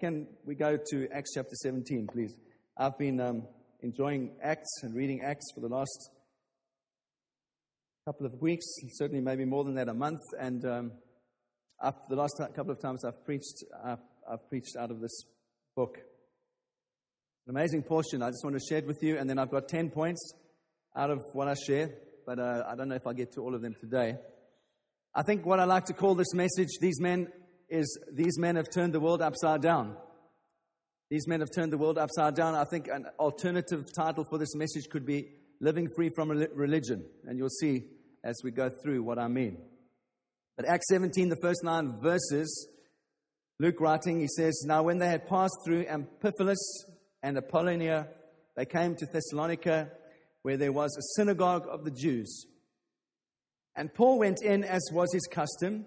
Can we go to Acts chapter 17, please? I've been um, enjoying Acts and reading Acts for the last couple of weeks, certainly maybe more than that, a month. And um, after the last couple of times I've preached, I've, I've preached out of this book. An amazing portion. I just want to share it with you, and then I've got 10 points out of what I share, but uh, I don't know if I'll get to all of them today. I think what I like to call this message, these men, is these men have turned the world upside down. These men have turned the world upside down. I think an alternative title for this message could be Living Free from Religion. And you'll see as we go through what I mean. But Acts 17, the first nine verses, Luke writing, he says, Now when they had passed through Amphipolis and Apollonia, they came to Thessalonica, where there was a synagogue of the Jews. And Paul went in as was his custom.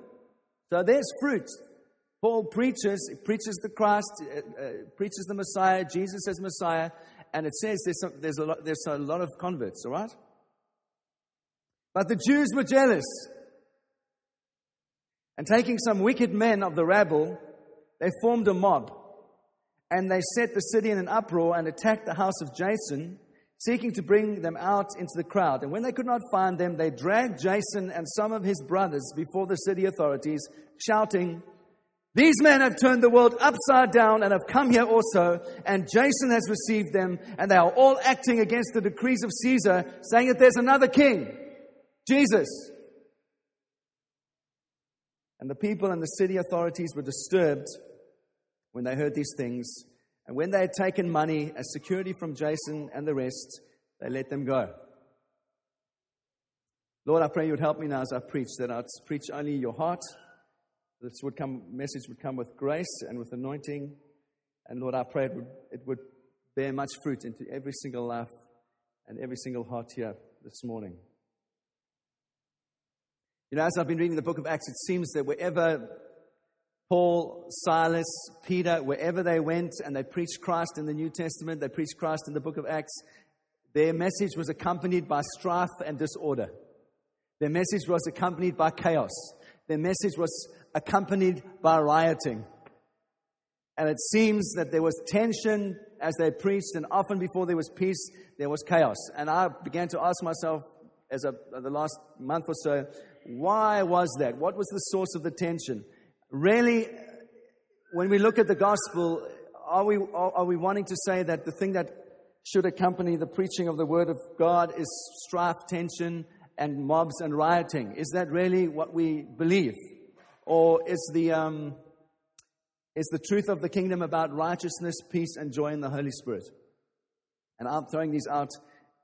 so there's fruit. Paul preaches, he preaches the Christ, uh, uh, preaches the Messiah, Jesus as Messiah, and it says there's, some, there's, a lot, there's a lot of converts, all right? But the Jews were jealous. And taking some wicked men of the rabble, they formed a mob. And they set the city in an uproar and attacked the house of Jason seeking to bring them out into the crowd. And when they could not find them, they dragged Jason and some of his brothers before the city authorities, shouting, These men have turned the world upside down and have come here also, and Jason has received them, and they are all acting against the decrees of Caesar, saying that there's another king, Jesus. And the people and the city authorities were disturbed when they heard these things. And when they had taken money as security from Jason and the rest, they let them go. Lord, I pray you would help me now as I preach, that I'd preach only your heart. This would come, message would come with grace and with anointing. And Lord, I pray it would, it would bear much fruit into every single life and every single heart here this morning. You know, as I've been reading the book of Acts, it seems that wherever Paul, Silas, Peter, wherever they went and they preached Christ in the New Testament, they preached Christ in the book of Acts, their message was accompanied by strife and disorder. Their message was accompanied by chaos. Their message was accompanied by rioting. And it seems that there was tension as they preached, and often before there was peace, there was chaos. And I began to ask myself, as a, the last month or so, why was that? What was the source of the tension? Really, when we look at the gospel, are we, are we wanting to say that the thing that should accompany the preaching of the word of God is strife, tension, and mobs and rioting? Is that really what we believe? Or is the, um, is the truth of the kingdom about righteousness, peace, and joy in the Holy Spirit? And I'm throwing these out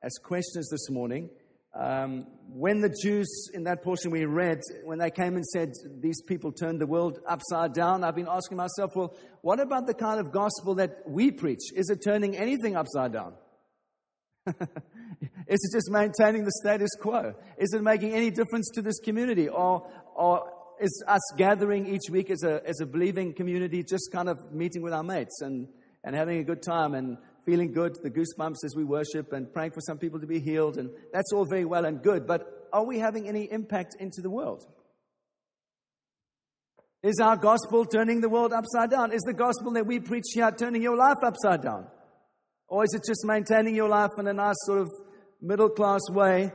as questions this morning. Um, when the Jews in that portion we read, when they came and said these people turned the world upside down, I've been asking myself, well, what about the kind of gospel that we preach? Is it turning anything upside down? Is it just maintaining the status quo? Is it making any difference to this community? Or, or is us gathering each week as a, as a believing community just kind of meeting with our mates and, and having a good time and feeling good, the goosebumps as we worship and praying for some people to be healed. And that's all very well and good. But are we having any impact into the world? Is our gospel turning the world upside down? Is the gospel that we preach here turning your life upside down? Or is it just maintaining your life in a nice sort of middle class way?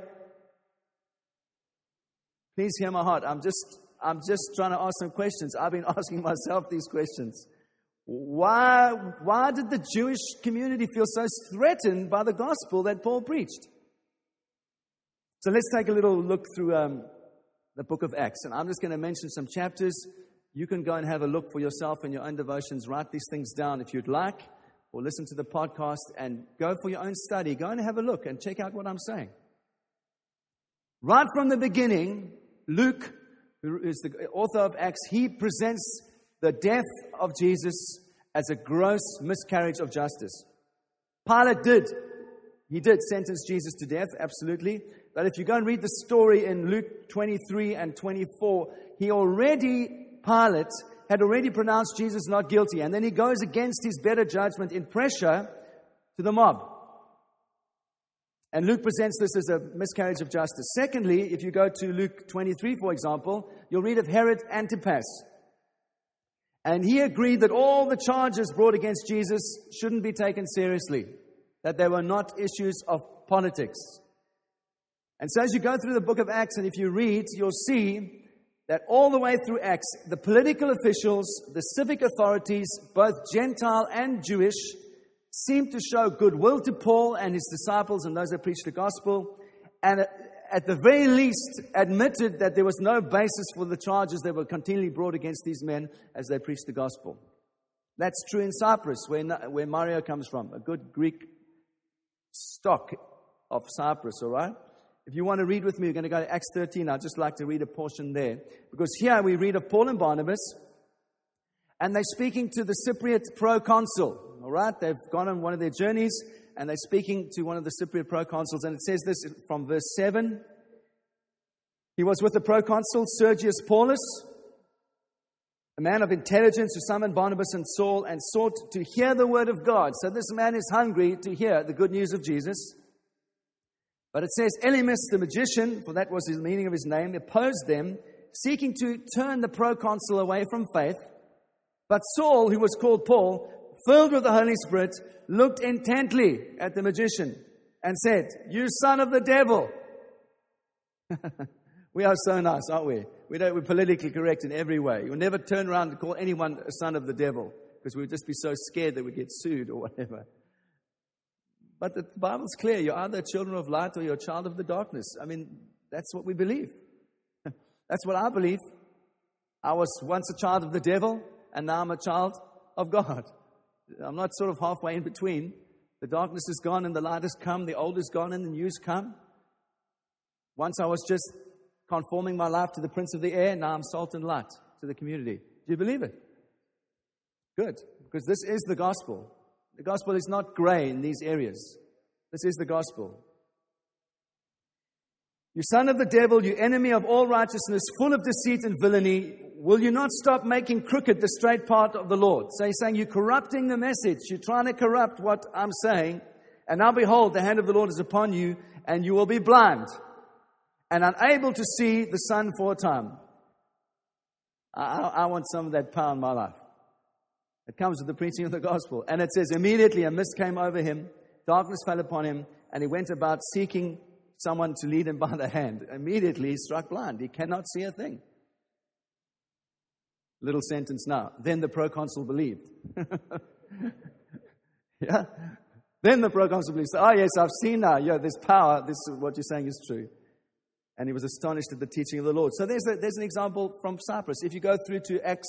Please hear my heart. I'm just, I'm just trying to ask some questions. I've been asking myself these questions. Why, why did the Jewish community feel so threatened by the gospel that Paul preached? So let's take a little look through um, the book of Acts. And I'm just going to mention some chapters. You can go and have a look for yourself in your own devotions. Write these things down if you'd like, or listen to the podcast and go for your own study. Go and have a look and check out what I'm saying. Right from the beginning, Luke, who is the author of Acts, he presents the death of Jesus as a gross miscarriage of justice. Pilate did. He did sentence Jesus to death, absolutely. But if you go and read the story in Luke 23 and 24, he already, Pilate, had already pronounced Jesus not guilty. And then he goes against his better judgment in pressure to the mob. And Luke presents this as a miscarriage of justice. Secondly, if you go to Luke 23, for example, you'll read of Herod Antipas. And he agreed that all the charges brought against Jesus shouldn't be taken seriously, that they were not issues of politics. And so, as you go through the book of Acts, and if you read, you'll see that all the way through Acts, the political officials, the civic authorities, both Gentile and Jewish, seem to show goodwill to Paul and his disciples and those that preach the gospel. And at the very least, admitted that there was no basis for the charges that were continually brought against these men as they preached the gospel. That's true in Cyprus, where, where Mario comes from, a good Greek stock of Cyprus, all right? If you want to read with me, we're going to go to Acts 13. I'd just like to read a portion there. Because here we read of Paul and Barnabas, and they're speaking to the Cypriot proconsul, all right? They've gone on one of their journeys, and they're speaking to one of the Cypriot proconsuls. And it says this from verse 7. He was with the proconsul Sergius Paulus, a man of intelligence who summoned Barnabas and Saul and sought to hear the word of God. So this man is hungry to hear the good news of Jesus. But it says, Elymas the magician, for that was the meaning of his name, opposed them, seeking to turn the proconsul away from faith. But Saul, who was called Paul, filled with the Holy Spirit, looked intently at the magician and said, You son of the devil. we are so nice, aren't we? we don't, we're politically correct in every way. You'll never turn around and call anyone a son of the devil because we'd just be so scared that we'd get sued or whatever. But the Bible's clear. You're either children of light or you're a child of the darkness. I mean, that's what we believe. that's what I believe. I was once a child of the devil, and now I'm a child of God. I'm not sort of halfway in between. The darkness is gone and the light has come. The old is gone and the new's come. Once I was just conforming my life to the prince of the air. Now I'm salt and light to the community. Do you believe it? Good, because this is the gospel. The gospel is not gray in these areas. This is the gospel. You son of the devil, you enemy of all righteousness, full of deceit and villainy, will you not stop making crooked the straight path of the Lord? So he's saying, You're corrupting the message. You're trying to corrupt what I'm saying. And now behold, the hand of the Lord is upon you, and you will be blind and unable to see the sun for a time. I, I want some of that power in my life. It comes with the preaching of the gospel. And it says, immediately a mist came over him, darkness fell upon him, and he went about seeking someone to lead him by the hand. Immediately he struck blind. He cannot see a thing. Little sentence now. Then the proconsul believed. yeah? Then the proconsul believed. Oh, yes, I've seen now. Yeah, there's power. This what you're saying is true. And he was astonished at the teaching of the Lord. So there's, a, there's an example from Cyprus. If you go through to Acts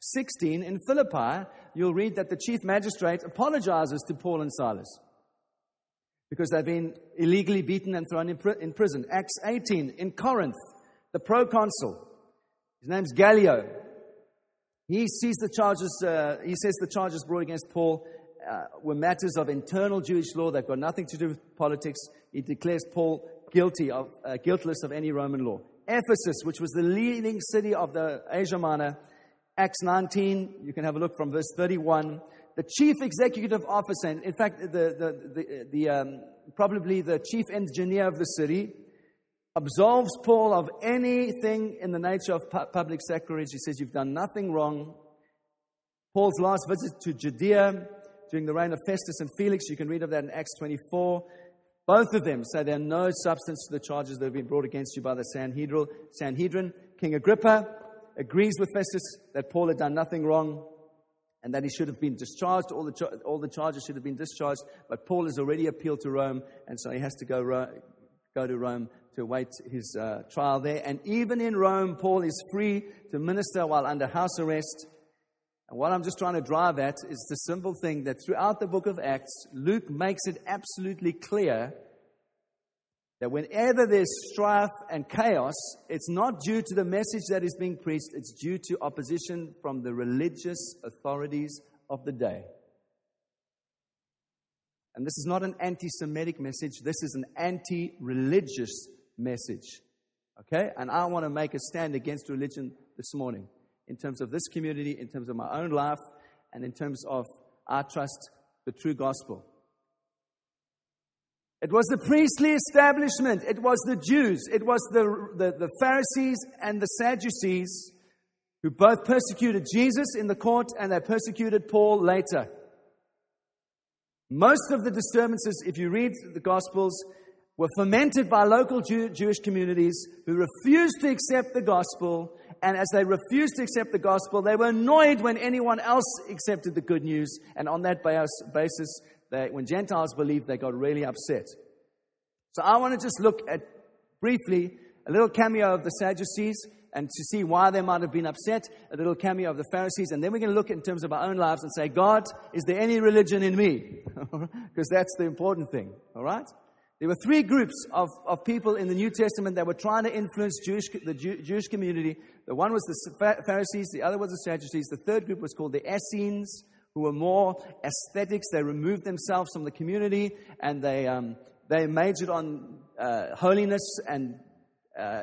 16 in Philippi, you'll read that the chief magistrate apologizes to Paul and Silas because they've been illegally beaten and thrown in, in prison. Acts 18 in Corinth, the proconsul, his name's Gallio. He sees the charges, uh, he says the charges brought against Paul uh, were matters of internal Jewish law. They've got nothing to do with politics. He declares Paul guilty of, uh, guiltless of any Roman law. Ephesus, which was the leading city of the Asia Minor, Acts 19, you can have a look from verse 31. The chief executive officer, and in fact, the, the, the, the um, probably the chief engineer of the city, absolves Paul of anything in the nature of pu- public sacrilege. He says, You've done nothing wrong. Paul's last visit to Judea during the reign of Festus and Felix, you can read of that in Acts 24. Both of them say there are no substance to the charges that have been brought against you by the Sanhedrin. Sanhedrin. King Agrippa agrees with Festus that Paul had done nothing wrong and that he should have been discharged. All the, all the charges should have been discharged, but Paul has already appealed to Rome, and so he has to go, ro- go to Rome to await his uh, trial there. And even in Rome, Paul is free to minister while under house arrest. And what I'm just trying to drive at is the simple thing that throughout the book of Acts, Luke makes it absolutely clear that whenever there's strife and chaos, it's not due to the message that is being preached, it's due to opposition from the religious authorities of the day. And this is not an anti Semitic message, this is an anti religious message. Okay? And I want to make a stand against religion this morning in terms of this community, in terms of my own life, and in terms of I trust the true gospel. It was the priestly establishment, it was the Jews, it was the, the, the, Pharisees and the Sadducees who both persecuted Jesus in the court and they persecuted Paul later. Most of the disturbances, if you read the Gospels, were fomented by local Jew, Jewish communities who refused to accept the gospel. And as they refused to accept the gospel, they were annoyed when anyone else accepted the good news. And on that basis, they, when Gentiles believed, they got really upset. So I want to just look at briefly a little cameo of the Sadducees and to see why they might have been upset, a little cameo of the Pharisees, and then we're going to look in terms of our own lives and say, God, is there any religion in me? Because that's the important thing, all right? There were three groups of, of people in the New Testament that were trying to influence Jewish, the Jew, Jewish community. The one was the Pharisees, the other was the Sadducees. The third group was called the Essenes, who were more aesthetics. They removed themselves from the community and they, um, they majored on uh, holiness and uh,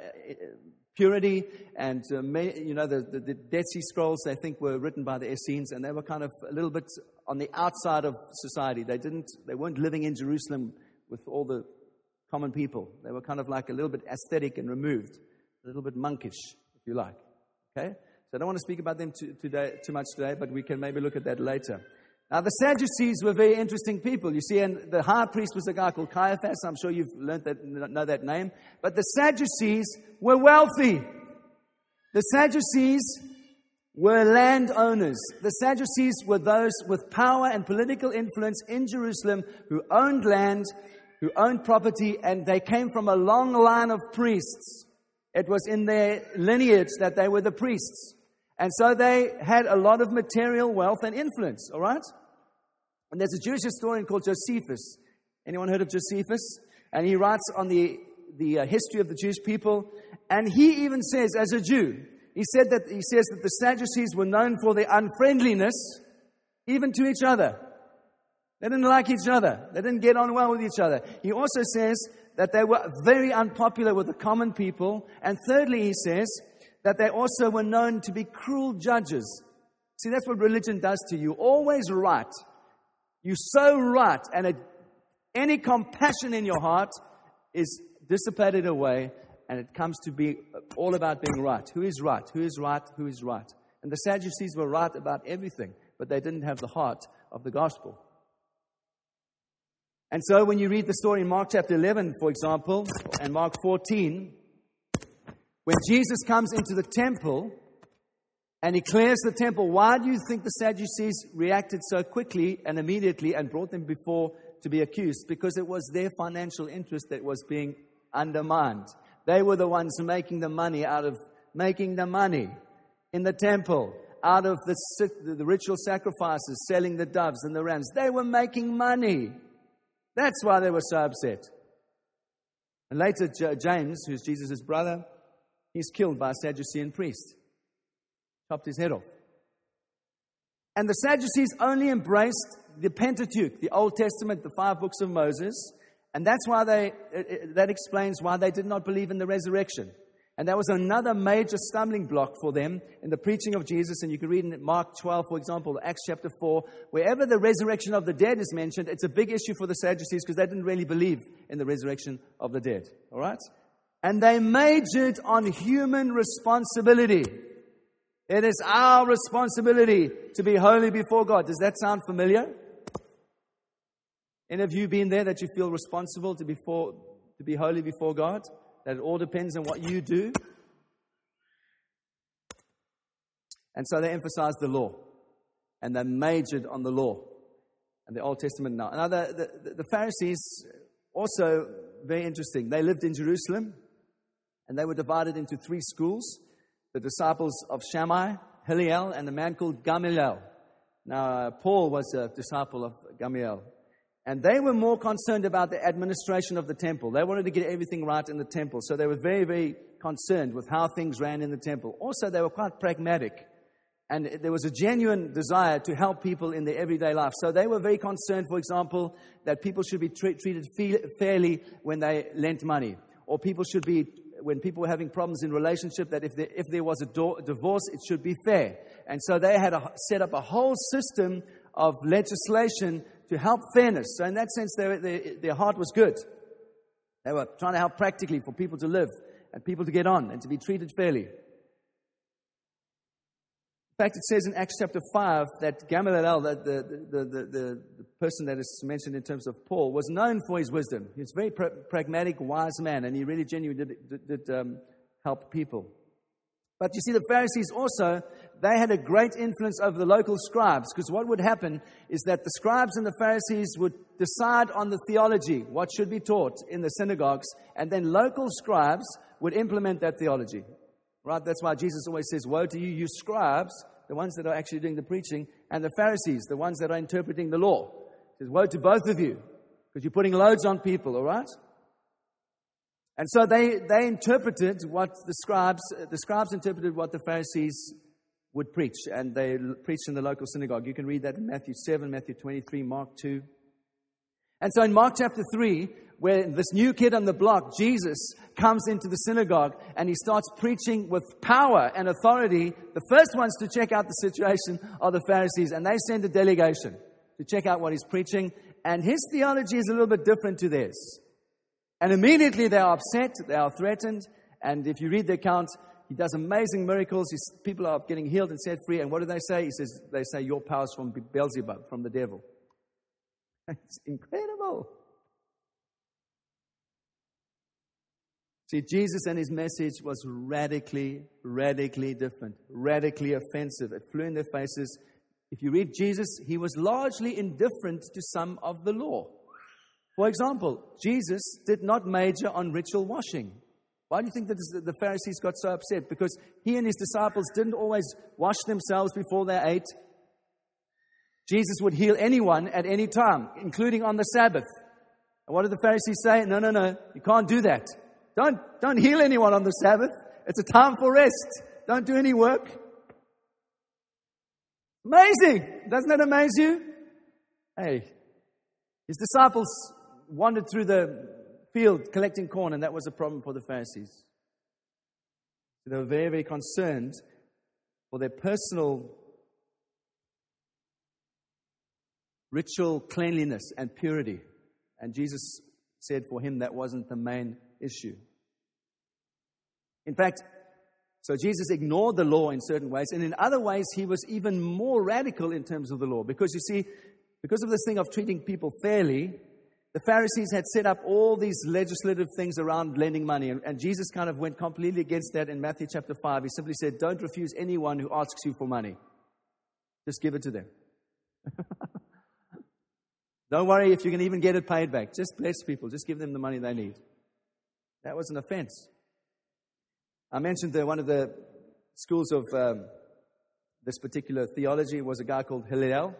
purity. And, uh, you know, the, the, the, Dead Sea Scrolls, they think, were written by the Essenes, and they were kind of a little bit on the outside of society. They, didn't, they weren't living in Jerusalem with all the common people. They were kind of like a little bit aesthetic and removed, a little bit monkish, if you like. Okay? So I don't want to speak about them too, today, too much today, but we can maybe look at that later. Now, the Sadducees were very interesting people. You see, and the high priest was a guy called Caiaphas. I'm sure you've learned that, know that name. But the Sadducees were wealthy. The Sadducees were landowners. The Sadducees were those with power and political influence in Jerusalem who owned land who owned property, and they came from a long line of priests. It was in their lineage that they were the priests. And so they had a lot of material wealth and influence, all right? And there's a Jewish historian called Josephus. Anyone heard of Josephus? And he writes on the, the uh, history of the Jewish people. And he even says, as a Jew, he said that he says that the Sadducees were known for their unfriendliness, even to each other. They didn't like each other. They didn't get on well with each other. He also says that they were very unpopular with the common people. And thirdly, he says that they also were known to be cruel judges. See, that's what religion does to you. Always right. You're so right, and any compassion in your heart is dissipated away, and it comes to be all about being right. Who is right? Who is right? Who is right? And the Sadducees were right about everything, but they didn't have the heart of the gospel. And so when you read the story in Mark chapter 11, for example, and Mark 14, when Jesus comes into the temple and he clears the temple, why do you think the Sadducees reacted so quickly and immediately and brought them before to be accused? Because it was their financial interest that was being undermined. They were the ones making the money out of making the money in the temple, out of the, the ritual sacrifices, selling the doves and the rams. They were making money. That's why they were so upset. And later, James, who's Jesus' brother, he's killed by a Sadducean priest, chopped his head off. And the Sadducees only embraced the Pentateuch, the Old Testament, the five books of Moses, and that's why they, that explains why they did not believe in the resurrection. And that was another major stumbling block for them in the preaching of Jesus. And you can read in Mark 12, for example, Acts chapter 4, wherever the resurrection of the dead is mentioned, it's a big issue for the Sadducees because they didn't really believe in the resurrection of the dead. All right? And they majored on human responsibility. It is our responsibility to be holy before God. Does that sound familiar? Any of you been there that you feel responsible to, before, to be holy before God? that it all depends on what you do. And so they emphasized the law and they majored on the law and the Old Testament now. Now, the, the, the Pharisees also very interesting. They lived in Jerusalem and they were divided into three schools the disciples of Shammai, Hillel, and a man called Gamaliel. Now, Paul was a disciple of Gamaliel. And they were more concerned about the administration of the temple. They wanted to get everything right in the temple. So they were very, very concerned with how things ran in the temple. Also, they were quite pragmatic. And there was a genuine desire to help people in their everyday life. So they were very concerned, for example, that people should be tre- treated fairly when they lent money, or people should be when people were having problems in relationship, that if there, if there was a do- divorce, it should be fair. And so they had a, set up a whole system of legislation to help fairness. So in that sense, they, they, their heart was good. They were trying to help practically for people to live and people to get on and to be treated fairly. In fact, it says in Acts chapter 5 that Gamaliel, the, the, the, the, person that is mentioned in terms of Paul, was known for his wisdom. He was a very pra- pragmatic, wise man, and he really genuinely did, did, did um, help people. But you see, the Pharisees also, they had a great influence over the local scribes, because what would happen is that the scribes and the Pharisees would decide on the theology, what should be taught in the synagogues, and then local scribes would implement that theology. Right? That's why Jesus always says, Woe to you, you scribes, the ones that are actually doing the preaching, and the Pharisees, the ones that are interpreting the law. He says, Woe to both of you, because you're putting loads on people, all right? And so they, they interpreted what the scribes, the scribes interpreted what the Pharisees would preach, and they preached in the local synagogue. You can read that in Matthew 7, Matthew 23, Mark 2. And so in Mark chapter 3, where this new kid on the block, Jesus, comes into the synagogue and he starts preaching with power and authority. The first ones to check out the situation are the Pharisees, and they send a delegation to check out what he's preaching. And his theology is a little bit different to theirs. And immediately they are upset, they are threatened. And if you read the account, he does amazing miracles. His people are getting healed and set free. And what do they say? He says, They say, Your power is from Beelzebub, from the devil. It's incredible. See, Jesus and his message was radically, radically different, radically offensive. It flew in their faces. If you read Jesus, he was largely indifferent to some of the law. For example, Jesus did not major on ritual washing. Why do you think that the Pharisees got so upset? Because he and his disciples didn't always wash themselves before they ate. Jesus would heal anyone at any time, including on the Sabbath. And what did the Pharisees say? No, no, no, you can't do that. Don't, don't heal anyone on the Sabbath. It's a time for rest. Don't do any work. Amazing. Doesn't that amaze you? Hey, his disciples wandered through the field collecting corn, and that was a problem for the Pharisees. They were very, very concerned for their personal ritual cleanliness and purity. And Jesus said for him that wasn't the main issue. In fact, so Jesus ignored the law in certain ways, and in other ways, he was even more radical in terms of the law. Because you see, because of this thing of treating people fairly, the Pharisees had set up all these legislative things around lending money, and, and Jesus kind of went completely against that in Matthew chapter 5. He simply said, Don't refuse anyone who asks you for money, just give it to them. Don't worry if you can even get it paid back. Just bless people, just give them the money they need. That was an offense. I mentioned that one of the schools of um, this particular theology was a guy called Hillel.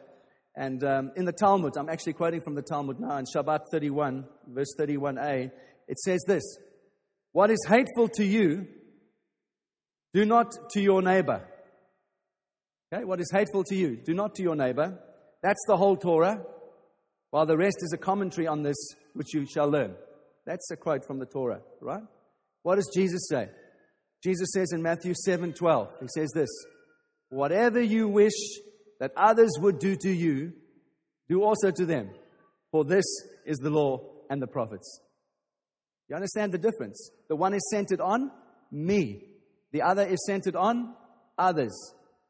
And um, in the Talmud, I'm actually quoting from the Talmud now, in Shabbat 31, verse 31a, it says this What is hateful to you, do not to your neighbor. Okay, what is hateful to you, do not to your neighbor. That's the whole Torah, while the rest is a commentary on this, which you shall learn. That's a quote from the Torah, right? What does Jesus say? Jesus says in Matthew 7 12, He says this Whatever you wish that others would do to you, do also to them, for this is the law and the prophets. You understand the difference? The one is centered on me, the other is centered on others.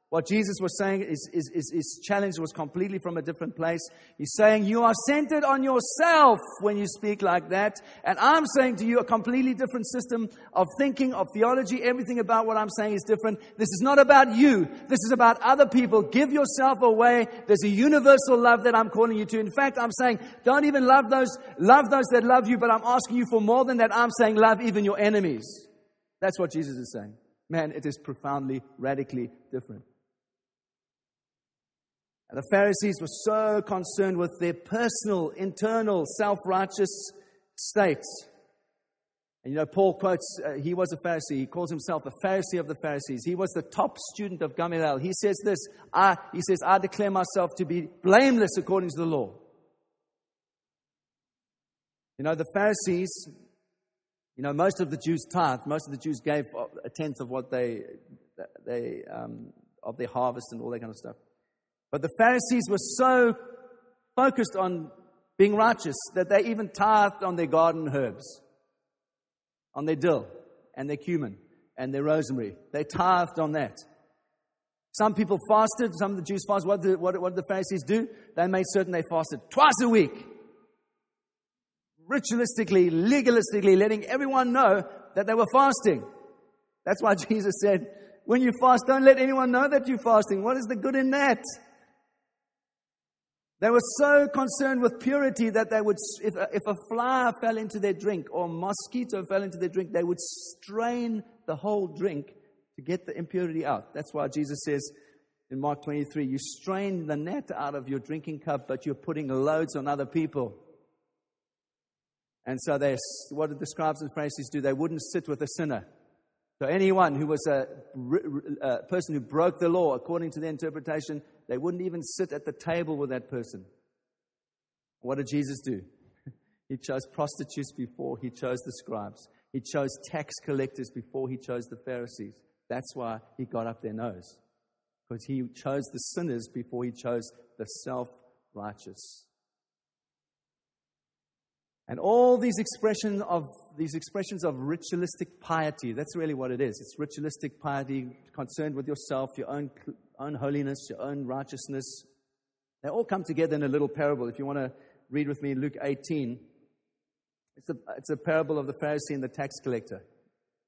What Jesus was saying is, is, is, his challenge was completely from a different place. He's saying, You are centered on yourself when you speak like that. And I'm saying to you a completely different system of thinking, of theology. Everything about what I'm saying is different. This is not about you. This is about other people. Give yourself away. There's a universal love that I'm calling you to. In fact, I'm saying, don't even love those, love those that love you, but I'm asking you for more than that. I'm saying, love even your enemies. That's what Jesus is saying. Man, it is profoundly, radically different. And the Pharisees were so concerned with their personal, internal, self righteous states And you know, Paul quotes, uh, he was a Pharisee. He calls himself a Pharisee of the Pharisees. He was the top student of Gamaliel. He says this, I, he says, I declare myself to be blameless according to the law. You know, the Pharisees, you know, most of the Jews tithed. Most of the Jews gave a tenth of what they, they um, of their harvest and all that kind of stuff. But the Pharisees were so focused on being righteous that they even tithed on their garden herbs on their dill and their cumin and their rosemary. They tithed on that. Some people fasted. Some of the Jews fasted. What did, what, what did the Pharisees do? They made certain they fasted twice a week. Ritualistically, legalistically, letting everyone know that they were fasting. That's why Jesus said, when you fast, don't let anyone know that you're fasting. What is the good in that? They were so concerned with purity that they would, if a, if a fly fell into their drink or a mosquito fell into their drink, they would strain the whole drink to get the impurity out. That's why Jesus says in Mark 23, you strain the net out of your drinking cup, but you're putting loads on other people. And so they, what did the scribes and Pharisees do? They wouldn't sit with a sinner. So anyone who was a, a person who broke the law, according to their interpretation, they wouldn't even sit at the table with that person. What did Jesus do? He chose prostitutes before he chose the scribes. He chose tax collectors before he chose the Pharisees. That's why he got up their nose. Because he chose the sinners before he chose the self righteous. And all these expressions of these expressions of ritualistic piety, that's really what it is. It's ritualistic piety concerned with yourself, your own, own holiness, your own righteousness. They all come together in a little parable. If you want to read with me Luke 18, it's a, it's a parable of the Pharisee and the tax collector.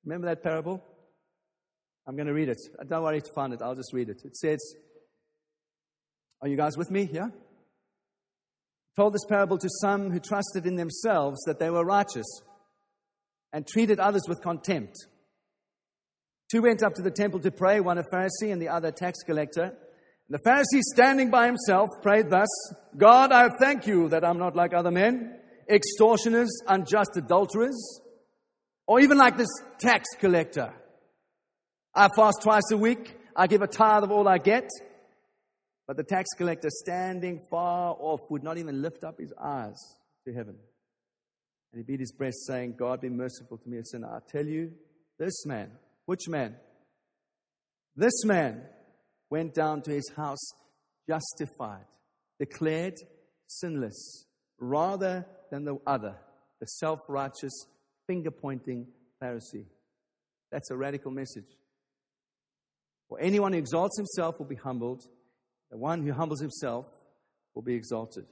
Remember that parable? I'm going to read it. Don't worry to find it. I'll just read it. It says, Are you guys with me? Yeah? Told this parable to some who trusted in themselves that they were righteous and treated others with contempt. Two went up to the temple to pray, one a Pharisee and the other a tax collector. The Pharisee, standing by himself, prayed thus God, I thank you that I'm not like other men, extortioners, unjust adulterers, or even like this tax collector. I fast twice a week, I give a tithe of all I get. But the tax collector, standing far off, would not even lift up his eyes to heaven. And he beat his breast, saying, God, be merciful to me, a sinner. I tell you, this man, which man? This man went down to his house justified, declared sinless, rather than the other, the self righteous, finger pointing Pharisee. That's a radical message. For anyone who exalts himself will be humbled the one who humbles himself will be exalted.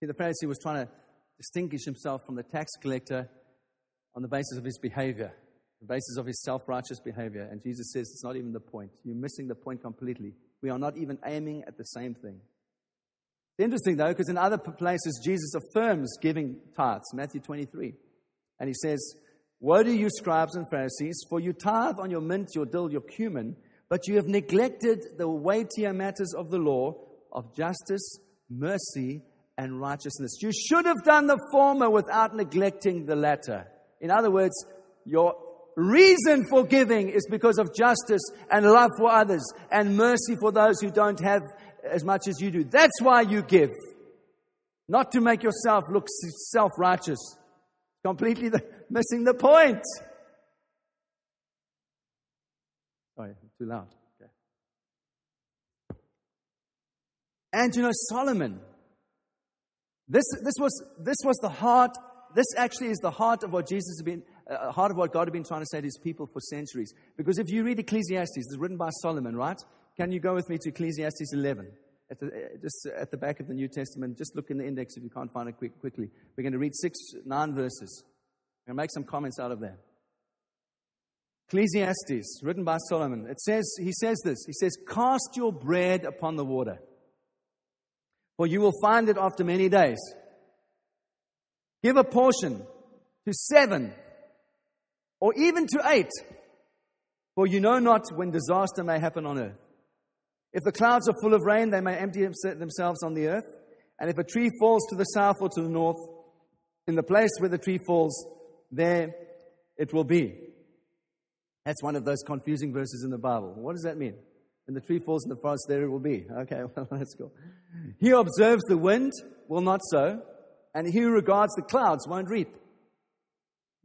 See, the Pharisee was trying to distinguish himself from the tax collector on the basis of his behavior, the basis of his self righteous behavior. And Jesus says it's not even the point. You're missing the point completely. We are not even aiming at the same thing. It's interesting, though, because in other places, Jesus affirms giving tithes, Matthew 23. And he says, Woe to you, scribes and Pharisees, for you tithe on your mint, your dill, your cumin but you have neglected the weightier matters of the law of justice, mercy, and righteousness. You should have done the former without neglecting the latter. In other words, your reason for giving is because of justice and love for others and mercy for those who don't have as much as you do. That's why you give. Not to make yourself look self righteous. Completely the, missing the point. Too loud. Okay. And you know, Solomon, this, this, was, this was the heart, this actually is the heart of what Jesus has been, uh, heart of what God had been trying to say to his people for centuries. Because if you read Ecclesiastes, it's written by Solomon, right? Can you go with me to Ecclesiastes 11? At the, uh, just at the back of the New Testament, just look in the index if you can't find it quick, quickly. We're going to read six, nine verses. I'm going to make some comments out of that. Ecclesiastes, written by Solomon. It says, he says this. He says, Cast your bread upon the water, for you will find it after many days. Give a portion to seven, or even to eight, for you know not when disaster may happen on earth. If the clouds are full of rain, they may empty themselves on the earth. And if a tree falls to the south or to the north, In the place where the tree falls, there it will be. That's one of those confusing verses in the Bible. What does that mean? When the tree falls in the forest, there it will be. Okay, well, let's go. He observes the wind will not sow, and he who regards the clouds won't reap.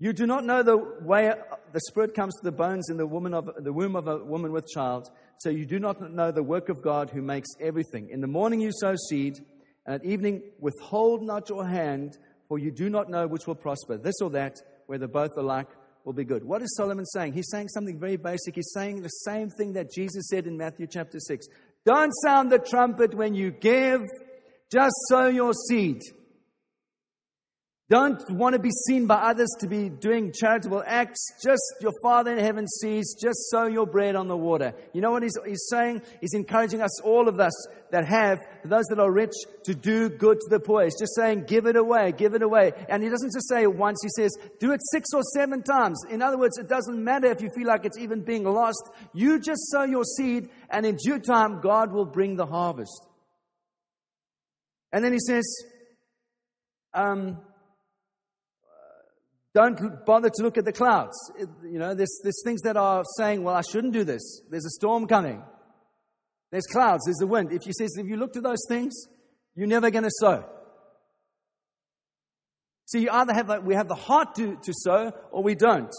You do not know the way the Spirit comes to the bones in the, woman of, the womb of a woman with child, so you do not know the work of God who makes everything. In the morning you sow seed, and at evening withhold not your hand, for you do not know which will prosper, this or that, whether both alike will be good. What is Solomon saying? He's saying something very basic. He's saying the same thing that Jesus said in Matthew chapter 6. Don't sound the trumpet when you give, just sow your seed. Don't want to be seen by others to be doing charitable acts. Just your Father in heaven sees. Just sow your bread on the water. You know what he's, he's saying? He's encouraging us, all of us that have, those that are rich, to do good to the poor. He's just saying, give it away, give it away. And he doesn't just say it once, he says, do it six or seven times. In other words, it doesn't matter if you feel like it's even being lost. You just sow your seed, and in due time, God will bring the harvest. And then he says, um, don't bother to look at the clouds. You know, there's, there's things that are saying, well, I shouldn't do this. There's a storm coming. There's clouds. There's the wind. If you says, if you look to those things, you're never going to sow. See, you either have the, we have the heart to, to sow or we don't.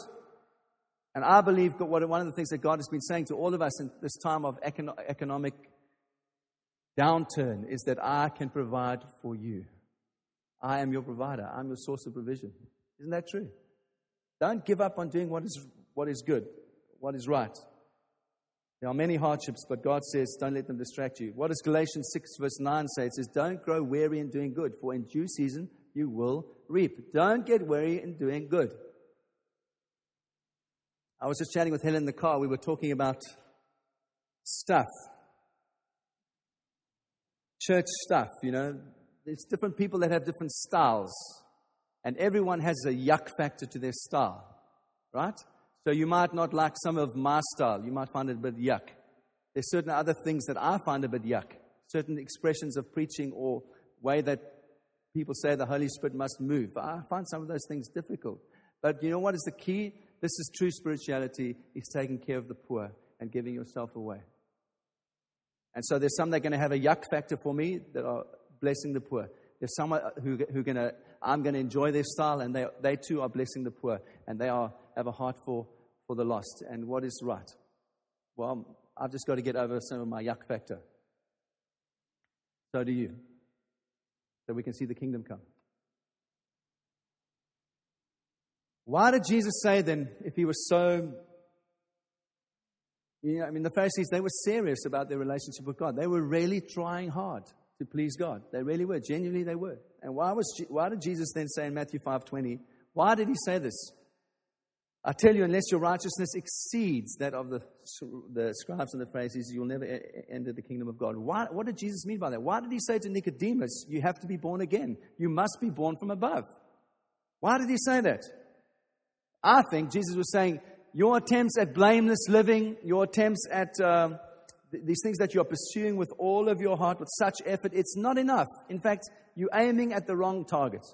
And I believe that what, one of the things that God has been saying to all of us in this time of econo- economic downturn is that I can provide for you. I am your provider. I'm your source of provision. Isn't that true? Don't give up on doing what is, what is good, what is right. There are many hardships, but God says, don't let them distract you. What does Galatians 6, verse 9 say? It says, Don't grow weary in doing good, for in due season you will reap. Don't get weary in doing good. I was just chatting with Helen in the car. We were talking about stuff, church stuff, you know. There's different people that have different styles. And everyone has a yuck factor to their style, right? So you might not like some of my style. You might find it a bit yuck. There's certain other things that I find a bit yuck. Certain expressions of preaching or way that people say the Holy Spirit must move. I find some of those things difficult. But you know what is the key? This is true spirituality, is taking care of the poor and giving yourself away. And so there's some that are going to have a yuck factor for me that are blessing the poor. There's some who, who are going to I'm going to enjoy their style, and they, they too are blessing the poor, and they are, have a heart for, for the lost. And what is right? Well, I've just got to get over some of my yuck factor. So do you. So we can see the kingdom come. Why did Jesus say then, if he was so you know, I mean, the Pharisees, they were serious about their relationship with God. They were really trying hard to please God. They really were. Genuinely, they were. And why, was, why did Jesus then say in Matthew 5.20, why did he say this? I tell you, unless your righteousness exceeds that of the, the scribes and the Pharisees, you'll never enter the kingdom of God. Why, what did Jesus mean by that? Why did he say to Nicodemus, you have to be born again? You must be born from above. Why did he say that? I think Jesus was saying, your attempts at blameless living, your attempts at... Uh, these things that you're pursuing with all of your heart, with such effort, it's not enough. In fact, you're aiming at the wrong target.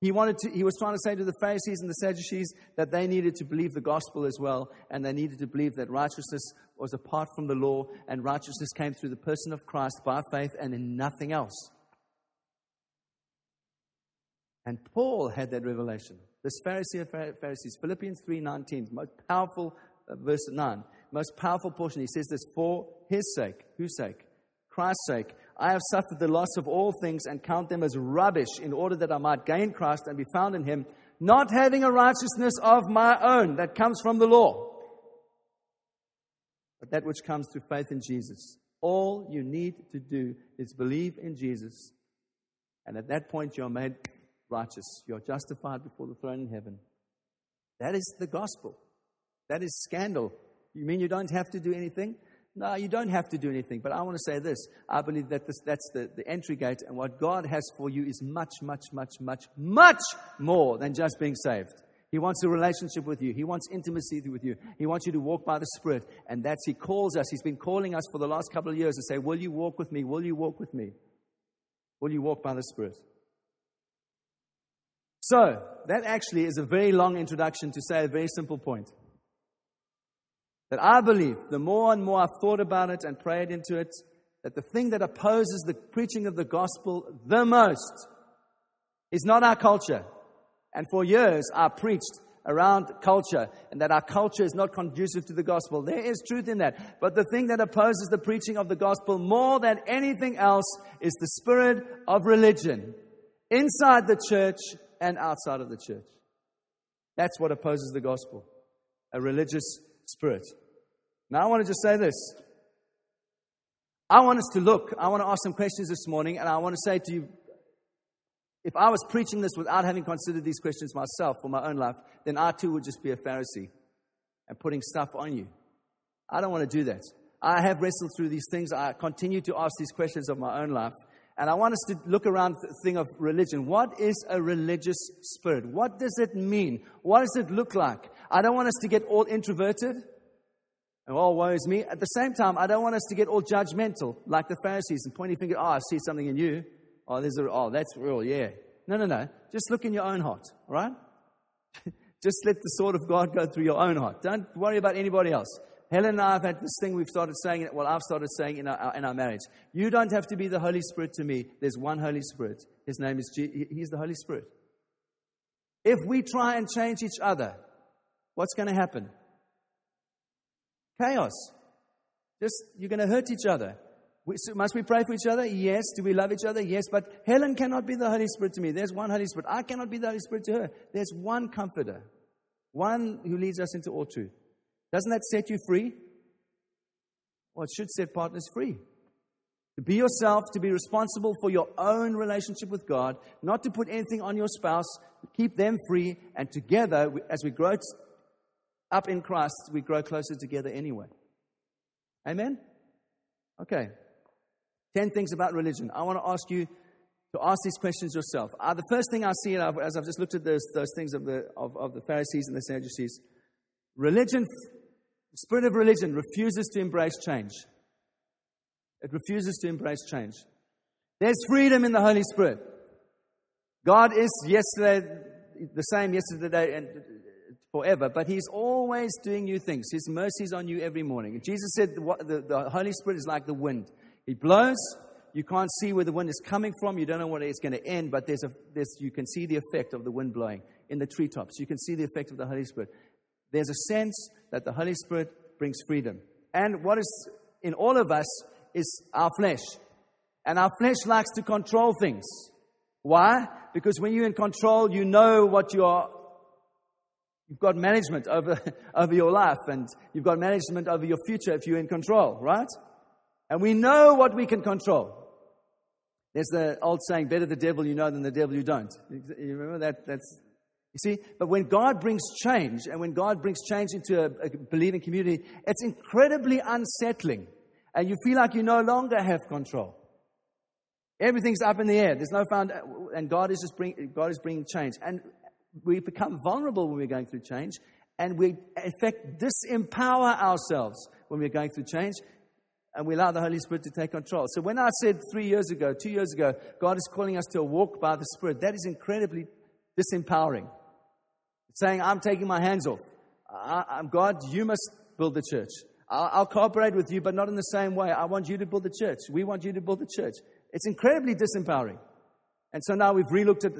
He, wanted to, he was trying to say to the Pharisees and the Sadducees that they needed to believe the gospel as well, and they needed to believe that righteousness was apart from the law, and righteousness came through the person of Christ by faith and in nothing else. And Paul had that revelation. This Pharisee of Pharisees, Philippians 3.19, most powerful uh, verse 9 most powerful portion. He says this for his sake. Whose sake? Christ's sake. I have suffered the loss of all things and count them as rubbish in order that I might gain Christ and be found in him, not having a righteousness of my own that comes from the law, but that which comes through faith in Jesus. All you need to do is believe in Jesus, and at that point you're made righteous. You're justified before the throne in heaven. That is the gospel. That is scandal you mean you don't have to do anything? No, you don't have to do anything. But I want to say this. I believe that this, that's the, the entry gate, and what God has for you is much, much, much, much, much more than just being saved. He wants a relationship with you. He wants intimacy with you. He wants you to walk by the Spirit. And that's, He calls us. He's been calling us for the last couple of years to say, Will you walk with me? Will you walk with me? Will you walk by the Spirit? So, that actually is a very long introduction to say a very simple point. That I believe, the more and more I've thought about it and prayed into it, that the thing that opposes the preaching of the gospel the most is not our culture. And for years, I preached around culture and that our culture is not conducive to the gospel. There is truth in that. But the thing that opposes the preaching of the gospel more than anything else is the spirit of religion inside the church and outside of the church. That's what opposes the gospel a religious spirit. Now, I want to just say this. I want us to look, I want to ask some questions this morning, and I want to say to you if I was preaching this without having considered these questions myself for my own life, then I too would just be a Pharisee and putting stuff on you. I don't want to do that. I have wrestled through these things. I continue to ask these questions of my own life. And I want us to look around the thing of religion. What is a religious spirit? What does it mean? What does it look like? I don't want us to get all introverted and all woe is me. At the same time, I don't want us to get all judgmental like the Pharisees and pointing finger, oh, I see something in you. Oh, there's a, oh, that's real, yeah. No, no, no. Just look in your own heart, all right? Just let the sword of God go through your own heart. Don't worry about anybody else. Helen and I have had this thing we've started saying, well, I've started saying in our, in our marriage. You don't have to be the Holy Spirit to me. There's one Holy Spirit. His name is, G- He's the Holy Spirit. If we try and change each other, what's going to happen? Chaos. Just, you're going to hurt each other. We, so must we pray for each other? Yes. Do we love each other? Yes. But Helen cannot be the Holy Spirit to me. There's one Holy Spirit. I cannot be the Holy Spirit to her. There's one comforter, one who leads us into all truth. Doesn't that set you free? Well, it should set partners free. To be yourself, to be responsible for your own relationship with God, not to put anything on your spouse, keep them free, and together, as we grow up in Christ, we grow closer together anyway. Amen? Okay. 10 things about religion. I want to ask you to ask these questions yourself. Uh, the first thing I see as I've just looked at those, those things of the, of, of the Pharisees and the Sadducees, religion, the spirit of religion refuses to embrace change. It refuses to embrace change. There's freedom in the Holy Spirit. God is yesterday the same yesterday and forever, but He's always doing new things. His mercies on you every morning. Jesus said the, the Holy Spirit is like the wind. He blows. You can't see where the wind is coming from. You don't know where it's going to end, but there's a, there's, you can see the effect of the wind blowing in the treetops. You can see the effect of the Holy Spirit. There's a sense that the Holy Spirit brings freedom. And what is in all of us is our flesh. And our flesh likes to control things. Why? Because when you're in control, you know what you are. You've got management over, over your life and you've got management over your future if you're in control, right? And we know what we can control. There's the old saying, better the devil you know than the devil you don't. You remember that? That's, you see, but when God brings change and when God brings change into a, a believing community, it's incredibly unsettling. And you feel like you no longer have control. Everything's up in the air. There's no found, and God is just bring, God is bringing change. And we become vulnerable when we're going through change, and we, in fact, disempower ourselves when we're going through change and we allow the Holy Spirit to take control. So when I said three years ago, two years ago, God is calling us to a walk by the Spirit, that is incredibly disempowering. Saying, I'm taking my hands off. I, am God, you must build the church. I'll, I'll cooperate with you, but not in the same way. I want you to build the church. We want you to build the church. It's incredibly disempowering. And so now we've relooked at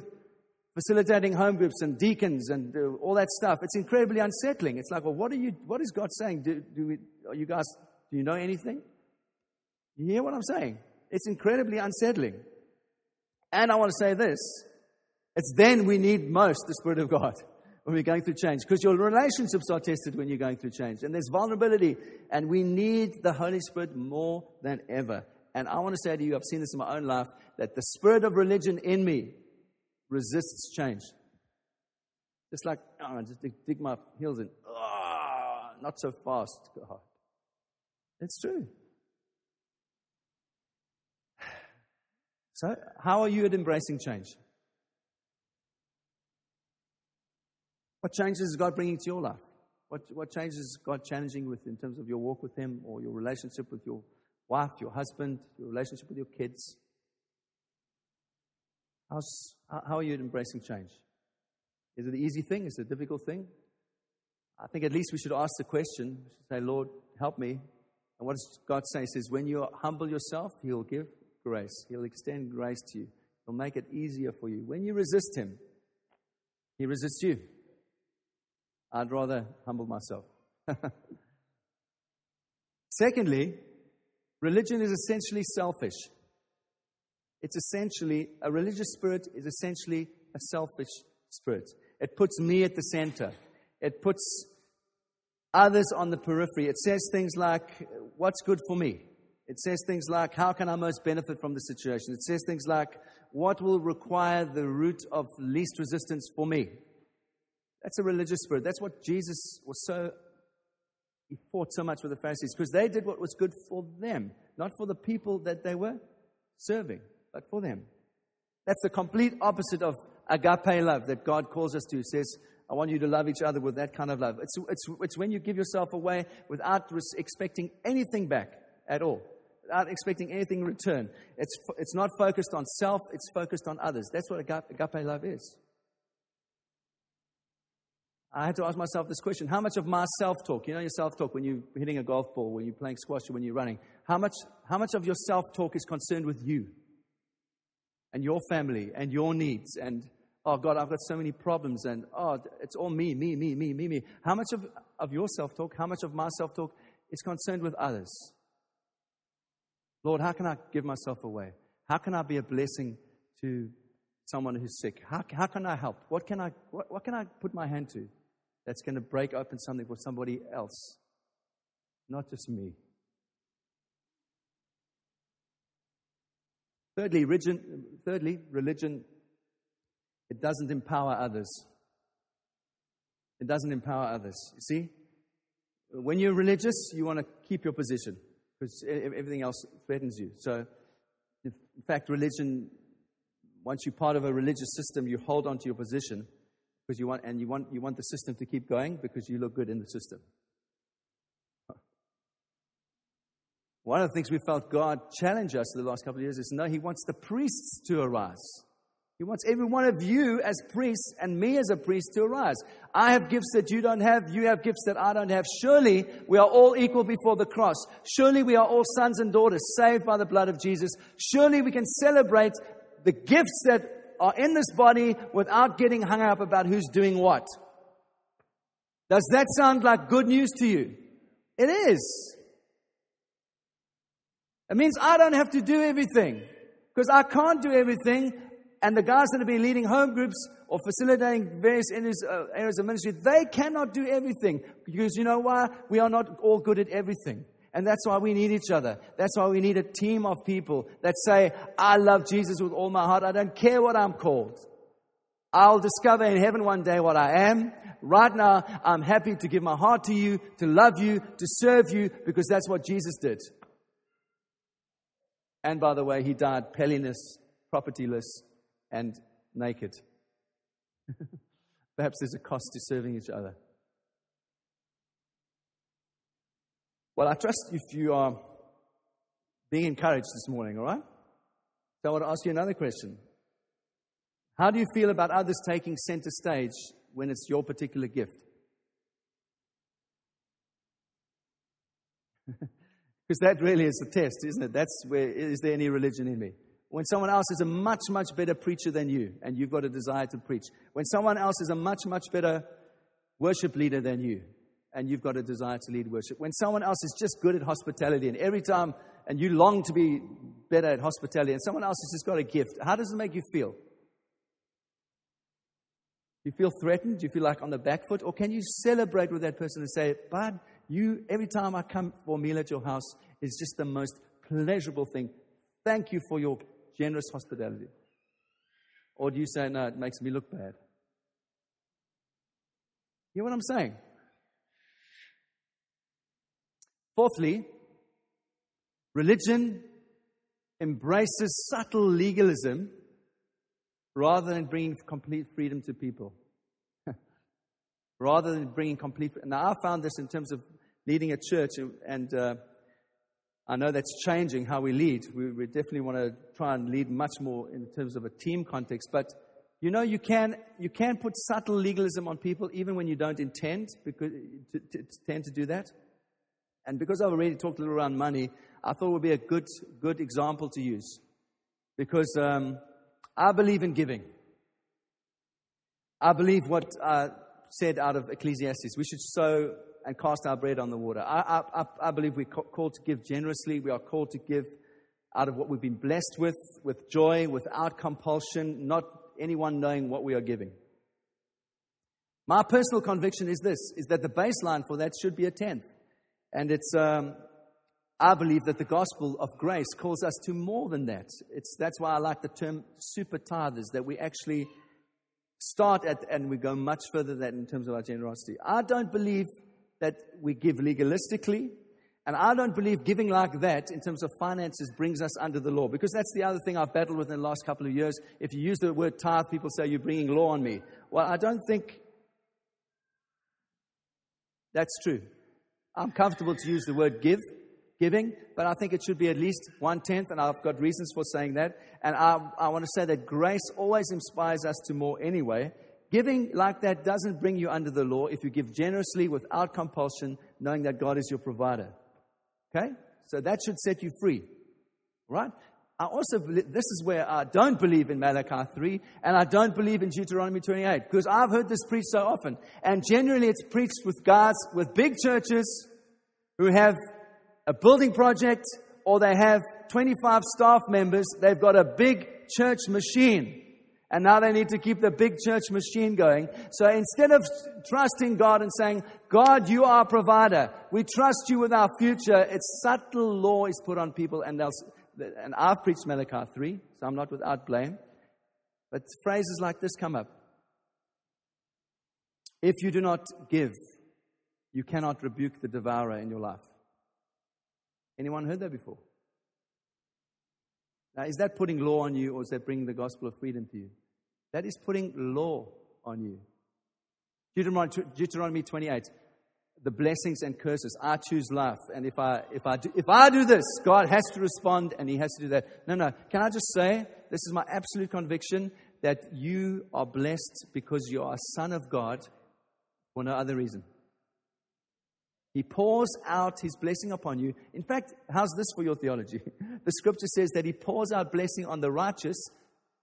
facilitating home groups and deacons and uh, all that stuff. It's incredibly unsettling. It's like, well, what are you? What is God saying? Do, do we, are you guys? Do you know anything? You hear what I'm saying? It's incredibly unsettling. And I want to say this it's then we need most the Spirit of God when we're going through change because your relationships are tested when you're going through change. And there's vulnerability, and we need the Holy Spirit more than ever. And I want to say to you, I've seen this in my own life, that the spirit of religion in me resists change. Just like, oh, just dig my heels in. Oh, not so fast, God. It's true. So, how are you at embracing change? What changes is God bringing to your life? What, what changes is God challenging with in terms of your walk with Him or your relationship with your wife, your husband, your relationship with your kids? How's, how are you embracing change? Is it the easy thing? Is it a difficult thing? I think at least we should ask the question. We should say, Lord, help me. And what does God say? He says, when you humble yourself, He'll give grace. He'll extend grace to you. He'll make it easier for you. When you resist Him, He resists you. I'd rather humble myself. Secondly, religion is essentially selfish. It's essentially, a religious spirit is essentially a selfish spirit. It puts me at the center. It puts others on the periphery. It says things like, What's good for me? It says things like, How can I most benefit from the situation? It says things like, What will require the route of least resistance for me? That's a religious spirit. That's what Jesus was so, he fought so much with the Pharisees because they did what was good for them, not for the people that they were serving, but for them. That's the complete opposite of agape love that God calls us to. He says, I want you to love each other with that kind of love. It's, it's, it's when you give yourself away without expecting anything back at all, without expecting anything in return. It's, it's not focused on self, it's focused on others. That's what agape, agape love is. I had to ask myself this question How much of my self talk, you know, your self talk when you're hitting a golf ball, when you're playing squash, when you're running, how much, how much of your self talk is concerned with you and your family and your needs and oh God, I've got so many problems, and oh, it's all me, me, me, me, me, me. How much of, of your self talk, how much of my self talk is concerned with others? Lord, how can I give myself away? How can I be a blessing to someone who's sick? How, how can I help? What can I, what, what can I put my hand to that's going to break open something for somebody else? Not just me. Thirdly, religion, thirdly, religion it doesn't empower others. It doesn't empower others. You see? When you're religious, you want to keep your position because everything else threatens you. So, in fact, religion, once you're part of a religious system, you hold on to your position because you want, and you want, you want the system to keep going because you look good in the system. One of the things we felt God challenge us the last couple of years is no, He wants the priests to arise. He wants every one of you as priests and me as a priest to arise. I have gifts that you don't have. You have gifts that I don't have. Surely we are all equal before the cross. Surely we are all sons and daughters saved by the blood of Jesus. Surely we can celebrate the gifts that are in this body without getting hung up about who's doing what. Does that sound like good news to you? It is. It means I don't have to do everything because I can't do everything and the guys that have been leading home groups or facilitating various areas, uh, areas of ministry, they cannot do everything. Because you know why? We are not all good at everything. And that's why we need each other. That's why we need a team of people that say, I love Jesus with all my heart. I don't care what I'm called. I'll discover in heaven one day what I am. Right now, I'm happy to give my heart to you, to love you, to serve you, because that's what Jesus did. And by the way, he died penniless, propertyless, and naked. Perhaps there's a cost to serving each other. Well, I trust if you are being encouraged this morning, all right? So I want to ask you another question. How do you feel about others taking center stage when it's your particular gift? Because that really is the test, isn't it? That's where, is there any religion in me? When someone else is a much, much better preacher than you, and you've got a desire to preach. When someone else is a much, much better worship leader than you, and you've got a desire to lead worship. When someone else is just good at hospitality, and every time, and you long to be better at hospitality, and someone else has just got a gift, how does it make you feel? You feel threatened? You feel like on the back foot? Or can you celebrate with that person and say, Bud, you, every time I come for a meal at your house, is just the most pleasurable thing. Thank you for your generous hospitality? Or do you say, no, it makes me look bad? You know what I'm saying? Fourthly, religion embraces subtle legalism rather than bringing complete freedom to people. Rather than bringing complete. Now, I found this in terms of leading a church, and uh, I know that's changing how we lead. We, we, definitely want to try and lead much more in terms of a team context. But You know, you can, you can put subtle legalism on people even when you don't intend because, to, to, to tend to do that. And because I've already talked a little around money, I thought it would be a good, good example to use. Because um, I believe in giving. I believe what I said out of Ecclesiastes. We should sow and cast our bread on the water. I, I, I believe we're called to give generously. We are called to give out of what we've been blessed with, with joy, without compulsion, not anyone knowing what we are giving. My personal conviction is this, is that the baseline for that should be a tenth. And it's, um, I believe that the gospel of grace calls us to more than that. It's, that's why I like the term super tithers, that we actually start at and we go much further than that in terms of our generosity. I don't believe that we give legalistically, and I don't believe giving like that in terms of finances brings us under the law, because that's the other thing I've battled with in the last couple of years. If you use the word tithe, people say you're bringing law on me. Well, I don't think that's true. I'm comfortable to use the word give, giving, but I think it should be at least one tenth, and I've got reasons for saying that. And I, I want to say that grace always inspires us to more anyway. Giving like that doesn't bring you under the law if you give generously without compulsion, knowing that God is your provider. Okay? So that should set you free. Right? I also believe, this is where I don't believe in Malachi 3 and I don't believe in Deuteronomy 28 because I've heard this preached so often. And generally it's preached with guys with big churches who have a building project or they have 25 staff members. They've got a big church machine. And now they need to keep the big church machine going. So instead of trusting God and saying, God, you are provider. We trust you with our future. It's subtle law is put on people and and I've preached Malachi 3, so I'm not without blame. But phrases like this come up. If you do not give, you cannot rebuke the devourer in your life. Anyone heard that before? Now, is that putting law on you or is that bringing the gospel of freedom to you? That is putting law on you. Deuteronomy 28 the blessings and curses. I choose life. And if I, if I, do, if I do this, God has to respond and He has to do that. No, no. Can I just say, this is my absolute conviction that you are blessed because you are a son of God for no other reason. He pours out his blessing upon you. In fact, how's this for your theology? The scripture says that he pours out blessing on the righteous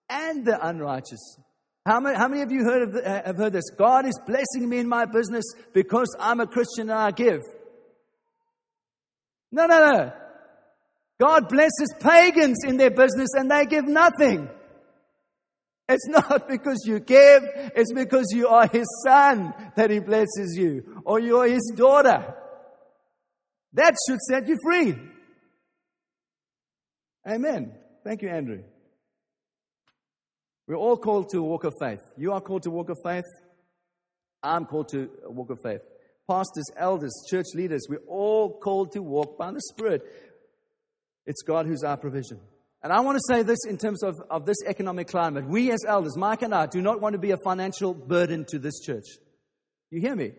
and the unrighteous. How many, how many of you heard of the, uh, have heard this? God is blessing me in my business because I'm a Christian and I give. No, no, no. God blesses pagans in their business and they give nothing. It's not because you give, it's because you are his son that he blesses you, or you are his daughter. That should set you free. Amen. Thank you, Andrew. We're all called to walk of faith. You are called to walk of faith. I'm called to walk of faith. Pastors, elders, church leaders, we're all called to walk by the Spirit. It's God who's our provision. And I want to say this in terms of, of this economic climate. We as elders, Mike and I, do not want to be a financial burden to this church. You hear me?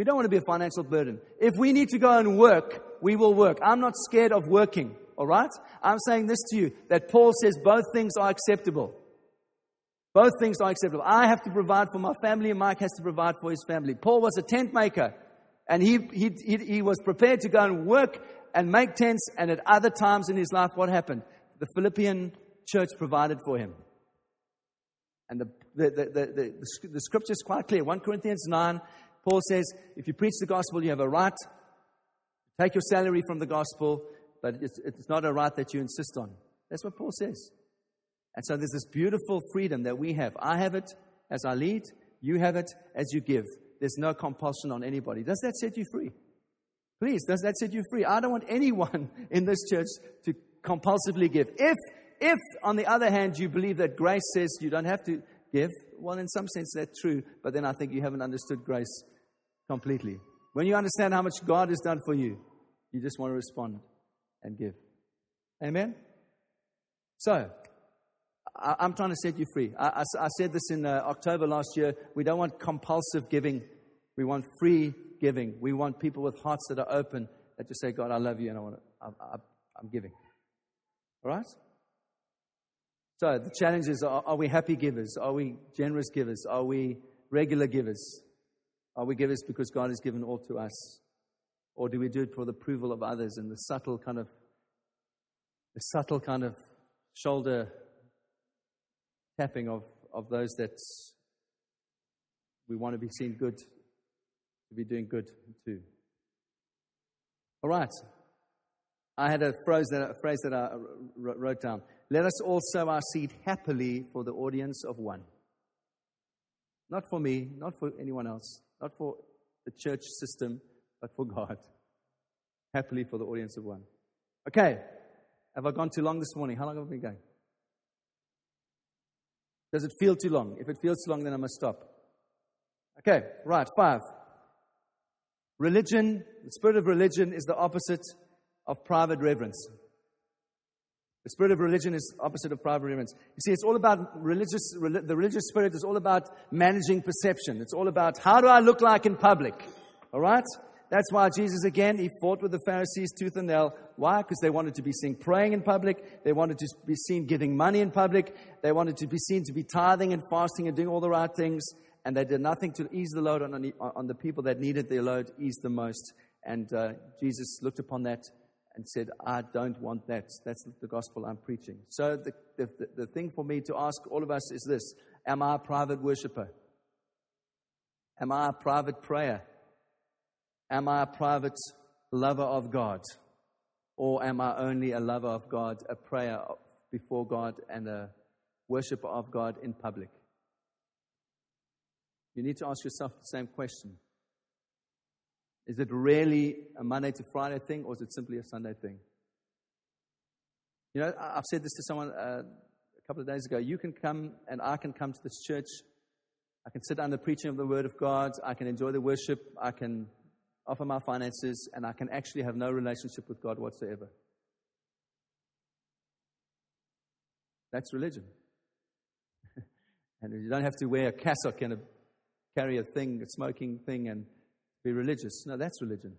We don't want to be a financial burden. If we need to go and work, we will work. I'm not scared of working, all right? I'm saying this to you that Paul says both things are acceptable. Both things are acceptable. I have to provide for my family, and Mike has to provide for his family. Paul was a tent maker, and he, he, he, he was prepared to go and work and make tents, and at other times in his life, what happened? The Philippian church provided for him. And the, the, the, the, the, the scripture is quite clear. 1 Corinthians 9, Paul says, if you preach the gospel, you have a right take your salary from the gospel, but it's, it's not a right that you insist on. That's what Paul says. And so there's this beautiful freedom that we have. I have it as I lead, you have it as you give. There's no compulsion on anybody. Does that set you free? Please, does that set you free? I don't want anyone in this church to compulsively give. If, if on the other hand, you believe that grace says you don't have to give, well, in some sense that's true, but then I think you haven't understood grace completely. When you understand how much God has done for you, you just want to respond and give. Amen? So, I, am trying to set you free. I, I, I said this in uh, October last year. We don't want compulsive giving, we want free giving. We want people with hearts that are open that just say, God, I love you and I want to, I, I'm giving. All right? So the challenge is are, are we happy givers? Are we generous givers? Are we regular givers? Are we givers because God has given all to us? Or do we do it for the approval of others and the subtle kind of the subtle kind of shoulder tapping of, of those that we want to be seen good, to be doing good too. All right. I had a phrase that, a phrase that I wrote down. Let us all sow our seed happily for the audience of one. Not for me, not for anyone else, not for the church system, but for God. Happily for the audience of one. Okay. Have I gone too long this morning? How long have I been going? Does it feel too long? If it feels too long, then I must stop. Okay, right, five. Religion, the spirit of religion is the opposite of private reverence. The spirit of religion is opposite of private reverence. You see, it's all about religious, the religious spirit is all about managing perception. It's all about how do I look like in public? All right? That's why Jesus, again, he fought with the Pharisees tooth and nail. Why? Because they wanted to be seen praying in public. They wanted to be seen giving money in public. They wanted to be seen to be tithing and fasting and doing all the right things. And they did nothing to ease the load on, on the people that needed their load eased the most. And uh, Jesus looked upon that and said, I don't want that. That's the gospel I'm preaching. So the, the, the thing for me to ask all of us is this Am I a private worshiper? Am I a private prayer? Am I a private lover of God? Or am I only a lover of God, a prayer before God, and a worshiper of God in public? You need to ask yourself the same question. Is it really a Monday to Friday thing, or is it simply a Sunday thing? You know, I've said this to someone uh, a couple of days ago. You can come, and I can come to this church. I can sit under preaching of the Word of God. I can enjoy the worship. I can offer my finances, and I can actually have no relationship with God whatsoever. That's religion. and you don't have to wear a cassock and a, carry a thing, a smoking thing, and be religious. No, that's religion.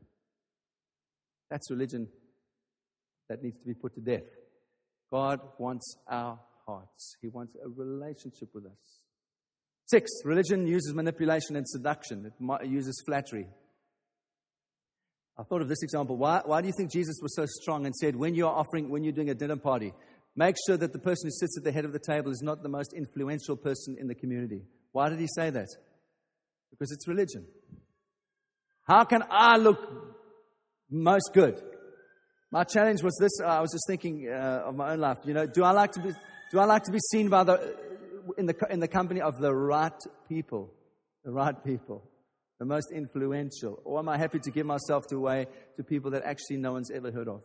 That's religion that needs to be put to death. God wants our hearts, He wants a relationship with us. Six, religion uses manipulation and seduction, it uses flattery. I thought of this example. Why, why do you think Jesus was so strong and said, when you're offering, when you're doing a dinner party, make sure that the person who sits at the head of the table is not the most influential person in the community? Why did he say that? Because it's religion. How can I look most good? My challenge was this. I was just thinking uh, of my own life. You know, do I like to be, do I like to be seen by the, in the, in the company of the right people? The right people the most influential? Or am I happy to give myself away to people that actually no one's ever heard of?